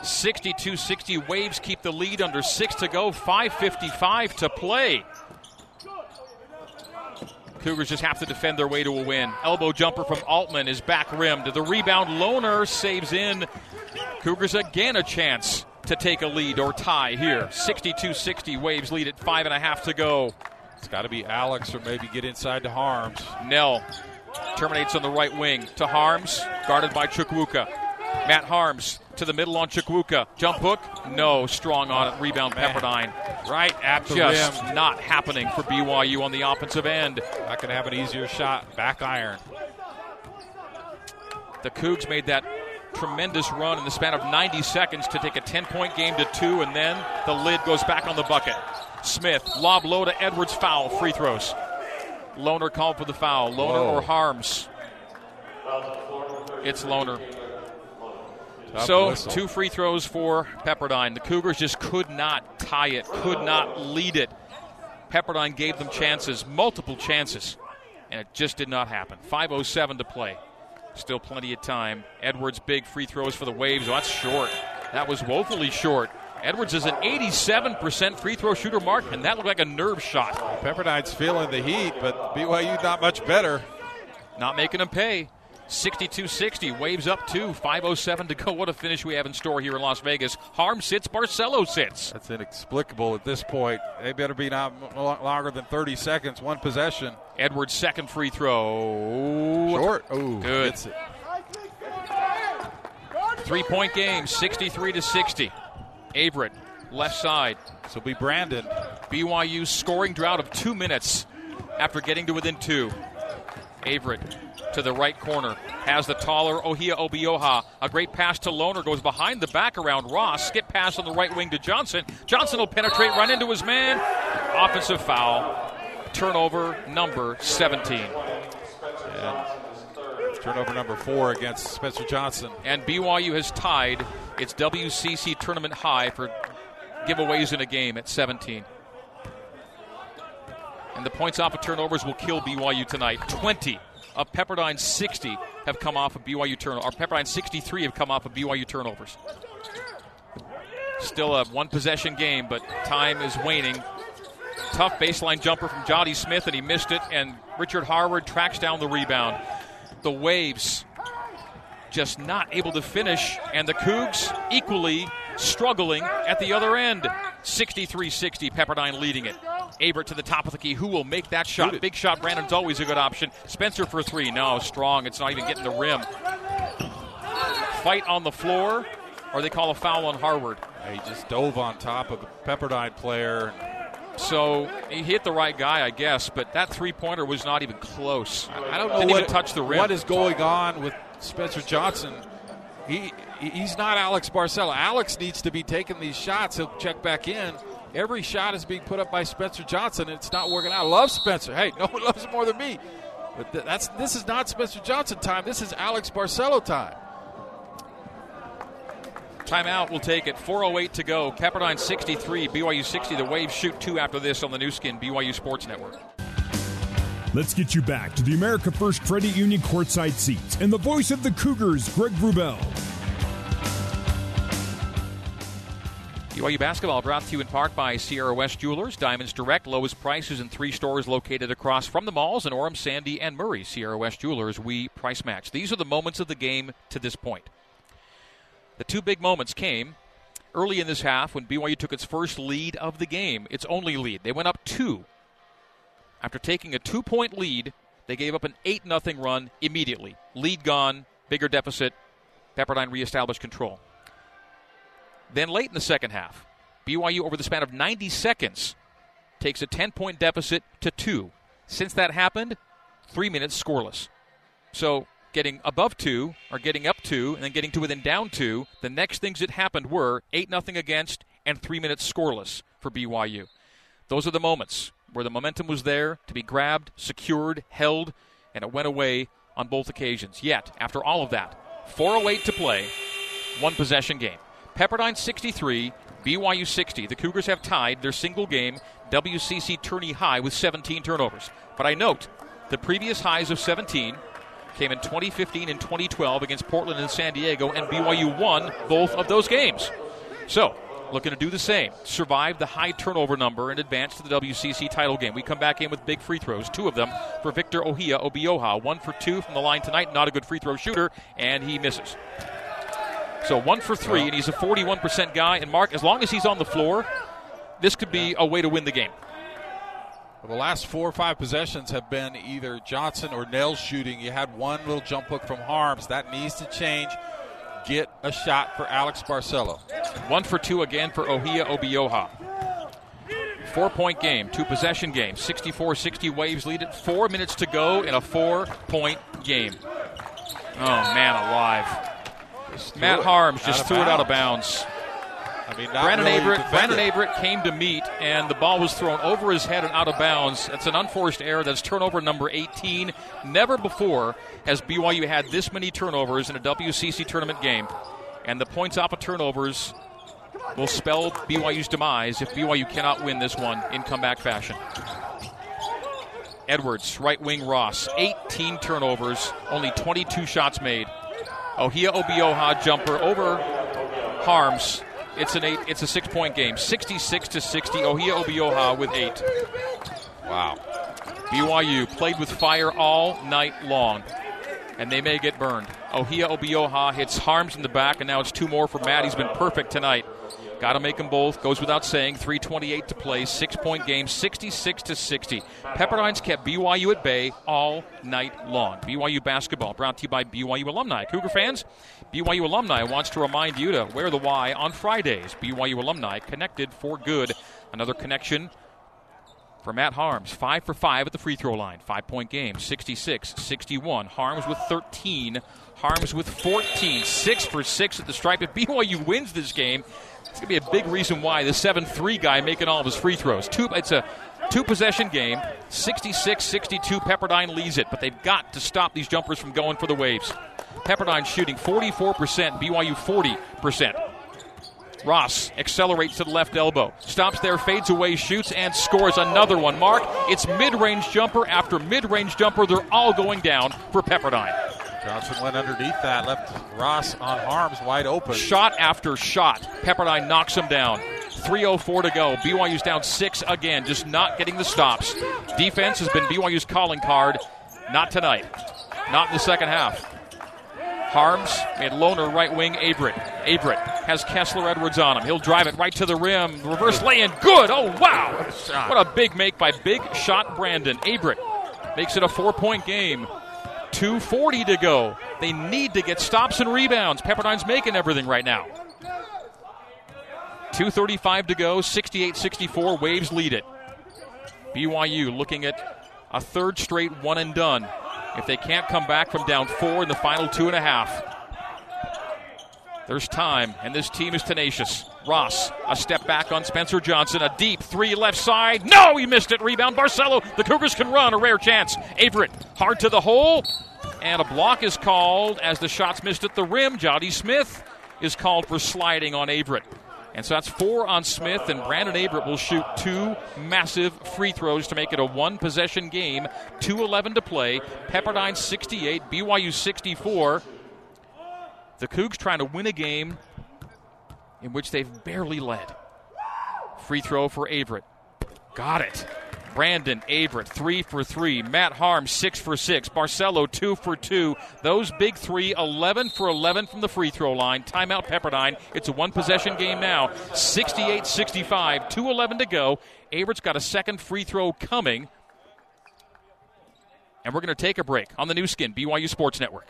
62 60. Waves keep the lead under six to go. 5.55 to play. Cougars just have to defend their way to a win. Elbow jumper from Altman is back rimmed. The rebound, Lohner saves in. Cougars again a chance to take a lead or tie here. 62 60. Waves lead at five and a half to go. It's got to be Alex or maybe get inside to Haarms. Knell terminates on the right wing to Haarms, guarded by Chukwuka. Matt Haarms to the middle on Chukwuka. Jump hook? No. Strong on it. Rebound Man. Pepperdine. Right at the Just rim. not happening for BYU on the offensive end. Not going to have an easier shot. Back iron. The Cougs made that tremendous run in the span of 90 seconds to take a 10 point game to two, and then the lid goes back on the bucket. Smith, lob low to Edwards, foul, free throws. Lohner called for the foul. Lohner Whoa. or Haarms? It's Lohner. Tough so, whistle. two free throws for Pepperdine. The Cougars just could not tie it, could not lead it. Pepperdine gave them chances, multiple chances, and it just did not happen. 5.07 to play. Still plenty of time. Edwards' big free throws for the Waves. Oh, that's short. That was woefully short. Edwards is an 87% free throw shooter mark, and that looked like a nerve shot. Pepperdine's feeling the heat, but BYU not much better. Not making them pay. 62 60. Waves up two. 5.07 to go. What a finish we have in store here in Las Vegas. Harm sits, Barcelo sits. That's inexplicable at this point. They better be not longer than 30 seconds. One possession. Edwards' second free throw. Short. Oh, good. Three point game, 63 to 60. Averette, left side. This will be Brandon. BYU scoring drought of two minutes after getting to within two. Averette to the right corner. Has the taller Ohia Obioha. A great pass to Lohner. Goes behind the back around Ross. Skip pass on the right wing to Johnson. Johnson will penetrate, run into his man. Offensive foul. Turnover number 17. And turnover number four against Spencer Johnson. And BYU has tied its WCC tournament high for giveaways in a game at 17. And the points off of turnovers will kill BYU tonight. 20 of Pepperdine's 60 have come off of BYU turnovers. Or Pepperdine's 63 have come off of BYU turnovers. Still a one possession game, but time is waning. Tough baseline jumper from Jody Smith, and he missed it. And Richard Harward tracks down the rebound. The Waves just not able to finish, and the Cougs equally struggling at the other end. 63 60, Pepperdine leading it. Averette to the top of the key. Who will make that shot? Big shot. Brandon's always a good option. Spencer for three. No, strong. It's not even getting the rim. Fight on the floor, or they call a foul on Harward. He just dove on top of the Pepperdine player. So he hit the right guy, I guess, but that three pointer was not even close. I don't know Didn't what even touch the rim. What is going on with Spencer Johnson? He he's not Alex Barcelo. Alex needs to be taking these shots. He'll check back in. Every shot is being put up by Spencer Johnson, and it's not working out. I love Spencer. Hey, (laughs) no one loves him more than me. But th- that's this is not Spencer Johnson time. This is Alex Barcelo time. Timeout. We'll take it. 4:08 to go. Pepperdine 63, BYU 60. The Waves shoot two after this on the Nu Skin BYU Sports Network. Let's get you back to the America First Credit Union courtside seats and the voice of the Cougars, Greg Wrubell. BYU basketball brought to you in part by Sierra West Jewelers, Diamonds Direct, lowest prices in three stores located across from the malls in Orem, Sandy, and Murray. Sierra West Jewelers, we price match. These are the moments of the game to this point. The two big moments came early in this half when BYU took its first lead of the game, its only lead. They went up two. After taking a two point lead, they gave up an 8 0 run immediately. Lead gone, bigger deficit. Pepperdine reestablished control. Then late in the second half, BYU over the span of 90 seconds takes a 10 point deficit to two. Since that happened, three minutes scoreless. So getting above two or getting up two and then getting to within down two, the next things that happened were 8 0 against and three minutes scoreless for BYU. Those are the moments where the momentum was there to be grabbed, secured, held, and it went away on both occasions. Yet, after all of that, 4.08 to play, one possession game. Pepperdine 63, BYU 60. The Cougars have tied their single game WCC tourney high with 17 turnovers. But I note the previous highs of 17 came in 2015 and 2012 against Portland and San Diego, and BYU won both of those games. So, looking to do the same. Survive the high turnover number and advance to the WCC title game. We come back in with big free throws, two of them for Victor Ohia Obioha. One for two from the line tonight, not a good free throw shooter, and he misses. So one for three, and he's a 41% guy. And Mark, as long as he's on the floor, this could be a way to win the game. Well, the last four or five possessions have been either Johnson or Knell's shooting. You had one little jump hook from Haarms. That needs to change. Get a shot for Alex Barcelo. One for two again for Ohia Obioha. Four point game, two possession game. 64 60 Waves lead it. Four minutes to go in a four point game. Oh, man alive. Matt Haarms just threw it out of bounds. I mean, not Brandon really Averette. Brandon Averette came to meet, and the ball was thrown over his head and out of bounds. That's an unforced error. That's turnover number 18. Never before has BYU had this many turnovers in a WCC tournament game. And the points off of turnovers will spell BYU's demise if BYU cannot win this one in comeback fashion. Edwards, right wing Ross, 18 turnovers, only 22 shots made. Ohia Obioha jumper over Haarms. It's an eight. It's a six point game. 66 to 60. Ohia Obioha with eight. Wow. BYU played with fire all night long, and they may get burned. Ohia Obioha hits Haarms in the back, and now it's two more for Matt. He's been perfect tonight. Got to make them both. Goes without saying. 3:28 to play. Six point game. 66 to 60. Pepperdine's kept BYU at bay all night long. BYU basketball brought to you by BYU alumni. Cougar fans, BYU alumni wants to remind you to wear the Y on Fridays. BYU alumni connected for good. Another connection for Matt Haarms. Five for five at the free throw line. Five point game. 66 61. Haarms with 13. Haarms with 14. Six for six at the stripe. If BYU wins this game, it's going to be a big reason why the 7 3 guy making all of his free throws. Two, it's a two possession game. 66 62. Pepperdine leads it, but they've got to stop these jumpers from going for the waves. Pepperdine shooting 44%, BYU 40%. Ross accelerates to the left elbow, stops there, fades away, shoots, and scores another one. Mark, it's mid range jumper after mid range jumper. They're all going down for Pepperdine. Johnson went underneath that, left Ross on Haarms wide open. Shot after shot. Pepperdine knocks him down. 3.04 to go. BYU's down six again, just not getting the stops. Defense has been BYU's calling card. Not tonight. Not in the second half. Haarms made Lohner right wing Averette. Averette has Kessler Edwards on him. He'll drive it right to the rim. Reverse lay in. Good. Oh, wow. What a big make by big shot Brandon. Averette makes it a four point game. 2.40 to go. They need to get stops and rebounds. Pepperdine's making everything right now. 2.35 to go, 68 64. Waves lead it. BYU looking at a third straight one and done if they can't come back from down four in the final two and a half. There's time, and this team is tenacious. Ross, a step back on Spencer Johnson, a deep three left side. No, he missed it. Rebound, Barcelo. The Cougars can run, a rare chance. Averette, hard to the hole, and a block is called as the shots missed at the rim. Jody Smith is called for sliding on Averette. And so that's four on Smith, and Brandon Averette will shoot two massive free throws to make it a one possession game. 2.11 to play. Pepperdine 68, BYU 64. The Cougs trying to win a game in which they've barely led. Free throw for Averette. Got it. Brandon Averette, three for three. Matt Harm, six for six. Barcelo, two for two. Those big three, 11 for 11 from the free throw line. Timeout Pepperdine. It's a one possession game now. 68 65, 2.11 to go. Averette's got a second free throw coming. And we're going to take a break on the Nu Skin, BYU Sports Network.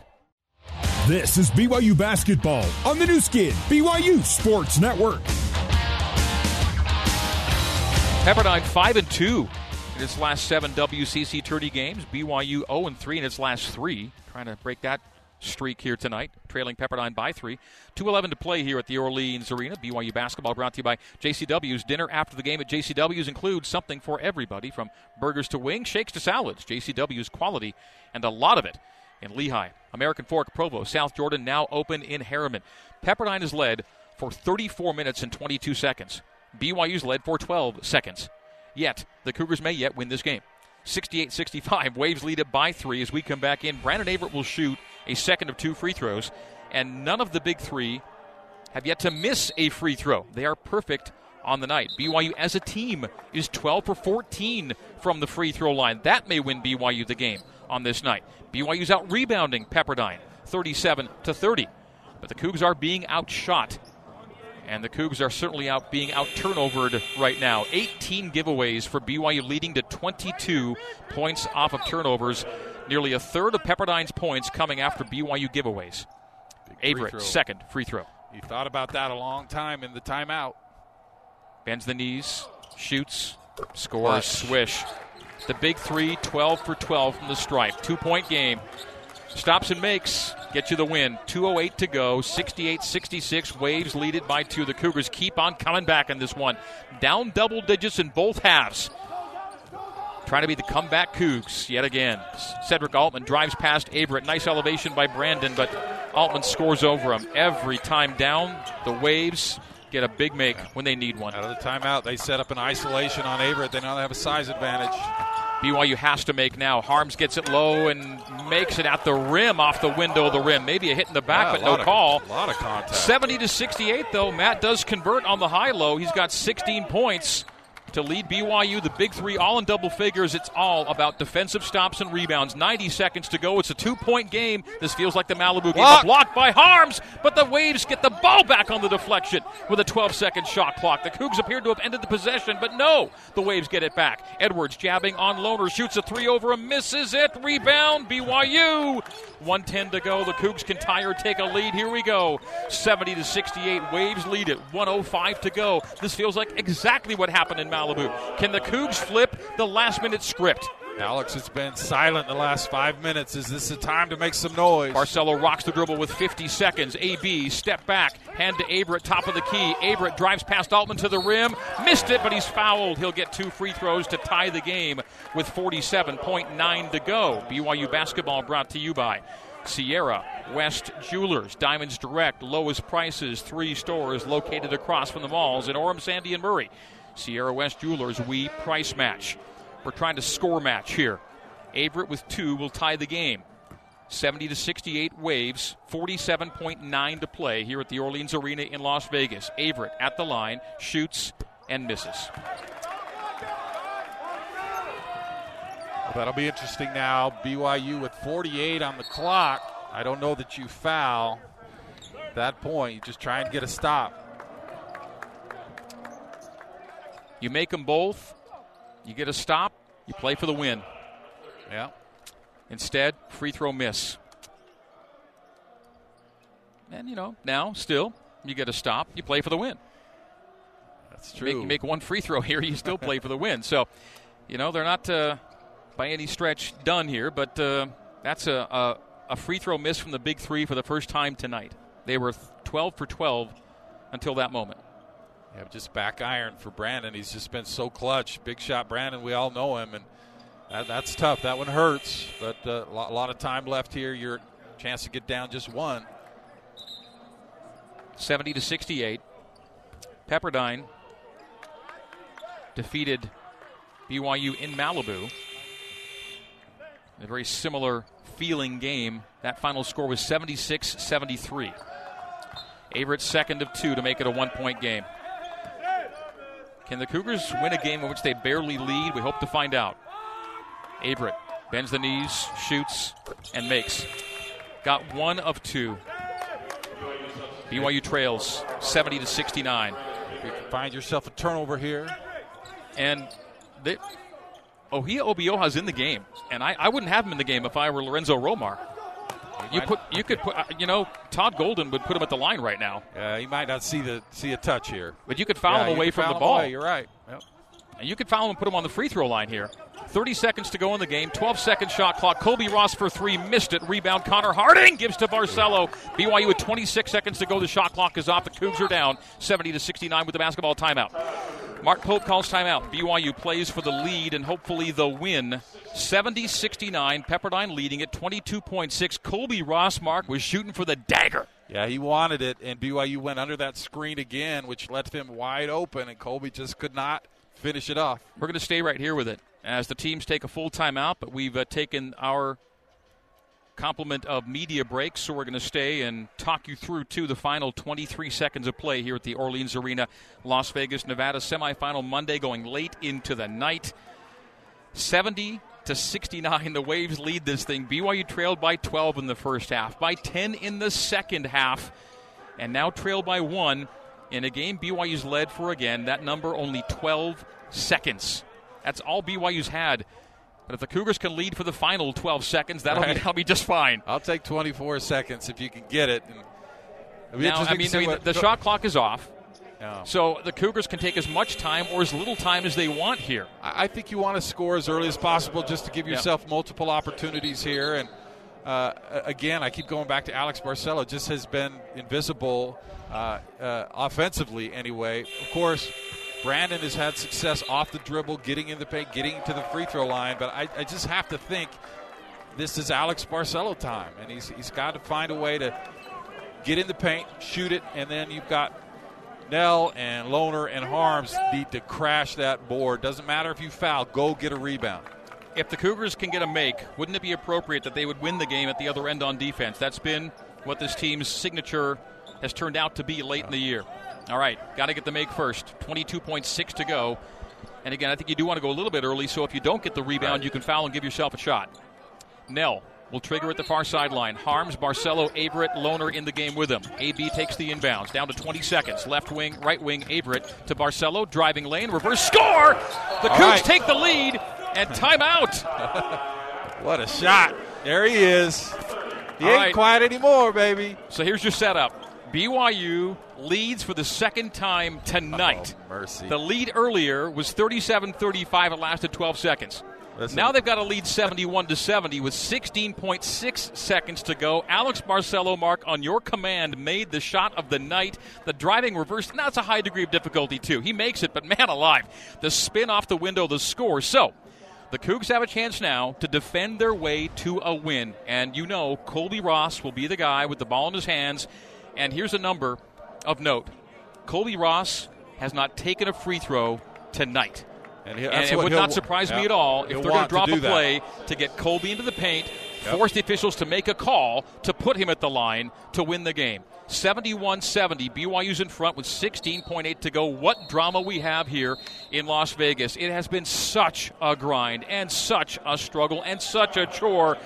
This is BYU Basketball on the Nu Skin, BYU Sports Network. Pepperdine 5 and 2 in its last seven WCC tourney games. BYU 0 and 3 in its last three. Trying to break that streak here tonight, trailing Pepperdine by three. 2.11 to play here at the Orleans Arena. BYU basketball brought to you by JCW's. Dinner after the game at JCW's includes something for everybody from burgers to wings, shakes to salads. JCW's quality and a lot of it in Lehi. American Fork, Provo, South Jordan now open in Herriman. Pepperdine is led for 34 minutes and 22 seconds. BYU's led for 12 seconds. Yet, the Cougars may yet win this game. 68 65. (laughs) Waves lead it by three as we come back in. Brandon Averette will shoot a second of two free throws, and none of the big three have yet to miss a free throw. They are perfect on the night. BYU as a team is 12 for 14 from the free throw line. That may win BYU the game on this night. BYU's out rebounding Pepperdine 37 to 30. But the Cougs are being outshot and the Cougs are certainly out being out turnovered right now. 18 giveaways for BYU, leading to 22 points off of turnovers. Nearly a third of Pepperdine's points coming after BYU giveaways. Averette, second free throw. He thought about that a long time in the timeout. Bends the knees, shoots, scores, swish. The big three, 12 for 12 from the stripe. Two point game. Stops and makes get you the win. 2.08 to go. 68 66. Waves lead it by two. The Cougars keep on coming back in this one. Down double digits in both halves. Trying to be the comeback Cougs yet again. Sedrick Altman drives past Averette. Nice elevation by Brandon, but Altman scores over him. Every time down, the Waves get a big make when they need one. Out of the timeout, they set up an isolation on Averette. They now have a size advantage. BYU has to make now. Haarms gets it low and makes it at the rim, off the window of the rim. Maybe a hit in the back, Yeah, but no of- call. a lot of contact. 70 to 68, though. Matt does convert on the high low. He's got 16 points to lead BYU. The big three, all in double figures. It's all about defensive stops and rebounds. 90 seconds to go. It's a two point game. This feels like the Malibu game. Block. A block by Haarms, but the Waves get the ball back on the deflection with a 12 second shot clock. The Cougs appeared to have ended the possession, but no, the Waves get it back. Edwards jabbing on Lohner, shoots a three over and misses it. Rebound, BYU. 110 to go. The Cougs can tie or take a lead. Here we go. 70 to 68. Waves lead it. 105 to go. This feels like exactly what happened in Malibu. Can the Cougs flip the last minute script? Alex has been silent the last five minutes. Is this a time to make some noise? Barcelo rocks the dribble with 50 seconds. AB, step back, hand to Averette, top of the key. Averette drives past Altman to the rim. Missed it, but he's fouled. He'll get two free throws to tie the game with 47.9 to go. BYU basketball brought to you by Sierra West Jewelers, Diamonds Direct, lowest prices, three stores located across from the malls in Orem, Sandy, and Murray. Sierra West Jewelers, we price match. We're trying to score match here. Averette with two will tie the game. 70 to 68 waves, 47.9 to play here at the Orleans Arena in Las Vegas. Averette at the line, shoots and misses. Well, that'll be interesting now. BYU with 48 on the clock. I don't know that you foul that point. You just try and get a stop. You make them both, you get a stop, you play for the win. Yeah. Instead, free throw miss. And, you know, now, still, you get a stop, you play for the win. That's You true. make, you make one free throw (laughs) here, you still play for the win. So, you know, they're not uh, by any stretch done here, but uh, that's a, a, a free throw miss from the big three for the first time tonight. They were 12 for 12 until that moment. Just back iron for Brandon. He's just been so clutch. Big shot, Brandon. We all know him, and that, that's tough. That one hurts, but uh, a lot, lot of time left here. Your chance to get down just one. 70 to 68. Pepperdine defeated BYU in Malibu. A very similar feeling game. That final score was 76 73. Averette second of two to make it a one point game. Can the Cougars win a game in which they barely lead? We hope to find out. Averette bends the knees, shoots, and makes. Got one of two. BYU trails 70 to 69. You can find yourself a turnover here. And they, Ohia Obioha's in the game. And I, I wouldn't have him in the game if I were Lorenzo Romar. You put you could put uh, you know Todd Golden would put him at the line right now, Uh, he might not see the see a touch here. but you could foul Yeah, him away from the ball. away. You're right. Yep. And you could foul him and put him on the free throw line here. 30 seconds to go in the game. 12 second shot clock. Colbey Ross for three. Missed it. Rebound. Connor Harding gives to Barcelo. BYU with 26 seconds to go. The shot clock is off. The Cougs are down 70 to 69 with the basketball timeout. Mark Pope calls timeout. BYU plays for the lead and hopefully the win. 70 69. Pepperdine leading at 22.6. Colbey Ross, Mark, was shooting for the dagger. Yeah, he wanted it, and BYU went under that screen again, which left him wide open, and Colbey just could not finish it off. We're going to stay right here with it as the teams take a full timeout, but we've uh, taken our complement of media breaks, so we're going to stay and talk you through to the final 23 seconds of play here at the Orleans Arena, Las Vegas, Nevada semifinal Monday, going late into the night. 70 to 69, the Waves lead this thing. BYU trailed by 12 in the first half, by 10 in the second half, and now trailed by one in a game BYU's led for again. That number only 12 seconds. That's all BYU's had. But if the Cougars can lead for the final 12 seconds, that'll, be, that'll be just fine. I'll take 24 seconds if you can get it. Now, I mean, I mean what- the shot clock is off, so the Cougars can take as much time or as little time as they want here. I I think you want to score as early as possible just to give yourself multiple opportunities here. And uh, again, I keep going back to Alex Barcelo. Just has been invisible uh, uh, offensively, anyway. Of course, Brandon has had success off the dribble, getting in the paint, getting to the free throw line. But I, I just have to think this is Alex Barcelo time, and he's he's got to find a way to get in the paint, shoot it, and then you've got Knell and Lohner and Haarms need to crash that board. Doesn't matter if you foul, go get a rebound. If the Cougars can get a make, wouldn't it be appropriate that they would win the game at the other end on defense? That's been what this team's signature has turned out to be late in the year. All right, got to get the make first. 22.6 to go. And again, I think you do want to go a little bit early, so if you don't get the rebound, Right. you can foul and give yourself a shot. Knell will trigger at the far sideline. Haarms, Barcelo, Averette, Lohner in the game with him. AB takes the inbounds. Down to 20 seconds. Left wing, right wing, Averette to Barcelo. Driving lane, reverse score! The All Cougs right. take the lead and timeout. (laughs) What a shot. There he is. He All ain't right. quiet anymore, baby. So here's your setup. BYU leads for the second time tonight. Oh, mercy. The lead earlier was 37-35. It lasted 12 seconds. Listen. Now they've got a lead 71 to 70 with 16.6 seconds to go. Alex Barcelo, Mark, on your command, made the shot of the night. The driving reverse. Now it's a high degree of difficulty too. He makes it, but man alive, the spin off the window, the score. So. The Cougs have a chance now to defend their way to a win. And you know, Colbey Ross will be the guy with the ball in his hands. And here's a number of note Colbey Ross has not taken a free throw tonight. And, he- And it would not surprise me at all if they're going to drop a that. play to get Colbey into the paint, Yep. force the officials to make a call to put him at the line to win the game. 71 70. BYU's in front with 16.8 to go. What drama we have here in Las Vegas. It has been such a grind and such a struggle and such a chore.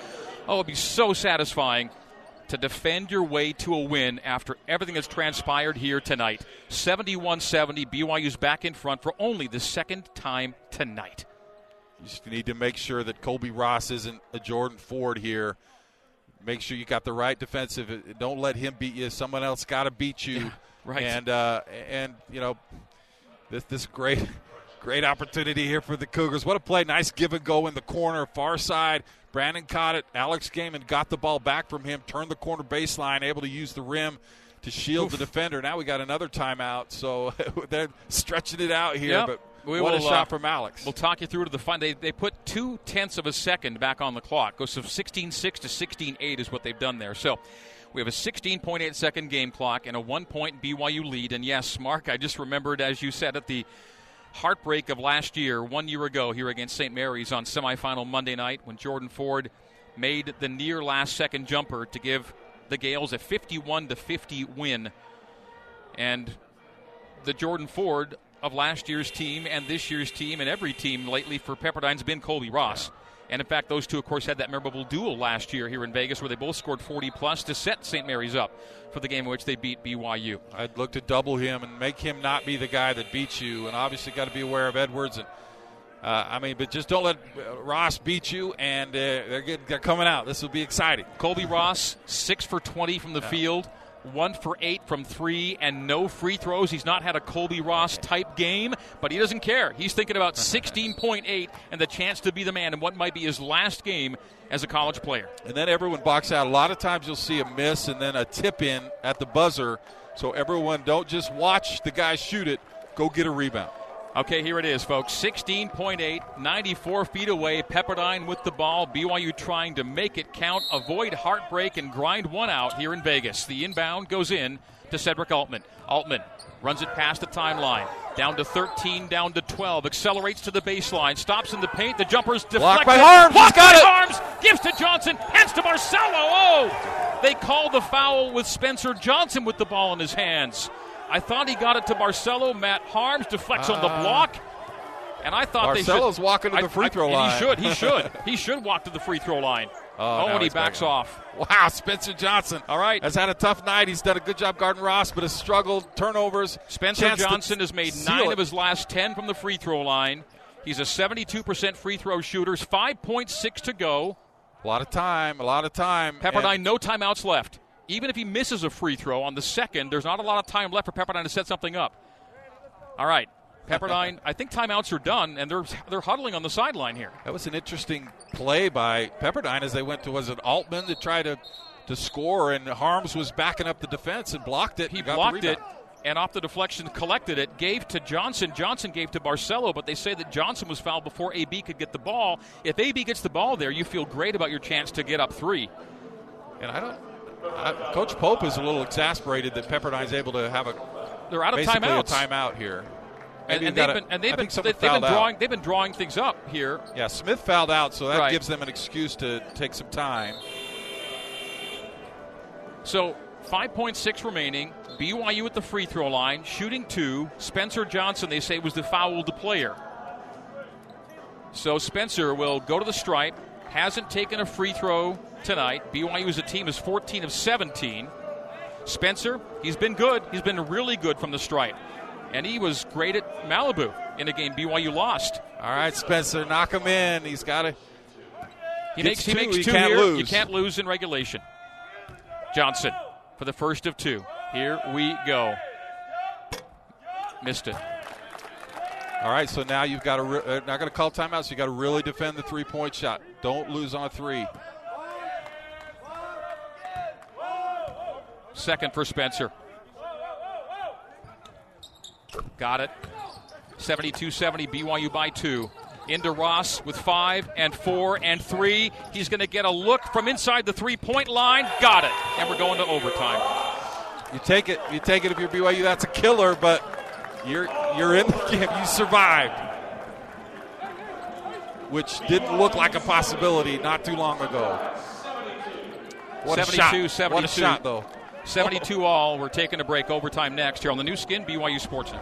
Oh, it'd be so satisfying to defend your way to a win after everything that's transpired here tonight. 71 70, BYU's back in front for only the second time tonight. You just need to make sure that Colbey Ross isn't a Jordan Ford here. Make sure you got the right defensive. Don't let him beat you. Someone else got to beat you. right. And uh, and you know this this great (laughs) great opportunity here for the Cougars. What a play! Nice give and go in the corner, far side. Brandon caught it. Alex and got the ball back from him. Turned the corner baseline, able to use the rim to shield Oof. the defender. Now we got another timeout, so (laughs) they're stretching it out here. Yep. But we what will, a shot uh, from Alex. We'll talk you through to the fun. They, they put two tenths of a second back on the clock. Goes from 16 6 to 16 8 is what they've done there. So we have a 16.8 second game clock and a one point BYU lead. And yes, Mark, I just remembered, as you said, at the heartbreak of last year, one year ago, here against St. Mary's on semifinal Monday night when Jordan Ford made the near last second jumper to give the Gaels a 51 to 50 win. And the Jordan Ford of last year's team and this year's team and every team lately for Pepperdine's been Colbey Ross. And in fact, those two, of course, had that memorable duel last year here in Vegas where they both scored 40 plus to set St. Mary's up for the game in which they beat BYU. I'd look to double him and make him not be the guy that beats you. And obviously, got to be aware of Edwards. And uh, I mean, but just don't let uh, Ross beat you. And uh, they're, getting, they're coming out. This will be exciting. Colbey Ross, six for 20 from the yeah. field one for eight from three, and no free throws. He's not had a Colbey Ross type game, but he doesn't care. He's thinking about 16.8 and the chance to be the man in what might be his last game as a college player. And then everyone box out. A lot of times you'll see a miss and then a tip in at the buzzer. So everyone don't just watch the guy shoot it, go get a rebound. Okay, here it is, folks. 16.8, 94 feet away. Pepperdine with the ball. BYU trying to make it count, avoid heartbreak, and grind one out here in Vegas. The inbound goes in to Sedrick Altman. Altman runs it past the timeline. Down to 13, down to 12. Accelerates to the baseline. Stops in the paint. The jumper's deflected. Blocked by Haarms. Blocked got by it. Haarms. Gives to Johnson. Hands to Barcelo. Oh! They call the foul with Spencer Johnson with the ball in his hands. I thought he got it to Barcelo. Matt Haarms deflects uh, on the ah. block. And I thought Barcelo's they should. walking to the free throw I, line. He should. He (laughs) should. he should walk to the free throw line. Oh, oh and he backs back off. Wow, Spencer Johnson. All right. Has had a tough night. He's done a good job guarding Ross, but has struggled. Turnovers. Spencer Johnson has made nine it. of his last 10 from the free throw line. He's a 72% free throw shooter. 5.6 to go. A lot of time. A lot of time. Pepperdine, no timeouts left even if he misses a free throw on the second, there's not a lot of time left for Pepperdine to set something up. All right. Pepperdine, I think timeouts are done, and they're they're huddling on the sideline here. That was an interesting play by Pepperdine as they went to was it Altman to try to to score, and Haarms was backing up the defense and blocked it. He blocked it, and off the deflection, collected it, gave to Johnson. Johnson gave to Barcelo, but they say that Johnson was fouled before AB could get the ball. If AB gets the ball there, you feel great about your chance to get up three. And I don't uh, Coach Pope is a little exasperated that Pepperdine's able to have a they're out of timeouts. timeout here. And, and, they've been, and they've been, they've been drawing they've been drawing things up here. Yeah, Smith fouled out, so that right. gives them an excuse to take some time. So 5.6 remaining. BYU at the free throw line, shooting two. Spencer Johnson, they say, was the fouled player. So Spencer will go to the stripe. Hasn't taken a free throw tonight. BYU as a team is 14 of 17. Spencer, he's been good. He's been really good from the stripe. And he was great at Malibu in a game BYU lost. All right, Spencer, knock him in. He's got to. He makes, two, he makes two here. Lose. You can't lose in regulation. Johnson for the first of two. Here we go. Missed it. All right, so now you've got to. Re- uh, not going to call timeouts. So you got to really defend the three point shot. Don't lose on three. Second for Spencer. Got it. 72 70, BYU by two. Into Ross with five and four and three. He's going to get a look from inside the three point line. Got it. And we're going to overtime. You take it. You take it if you're BYU. That's a killer, but you're you're in the game. You survived, which didn't look like a possibility not too long ago. What 72, a shot. 72. What a shot, though. 72 all. We're taking a break. Overtime next here on the Nu Skin BYU Sportsnet.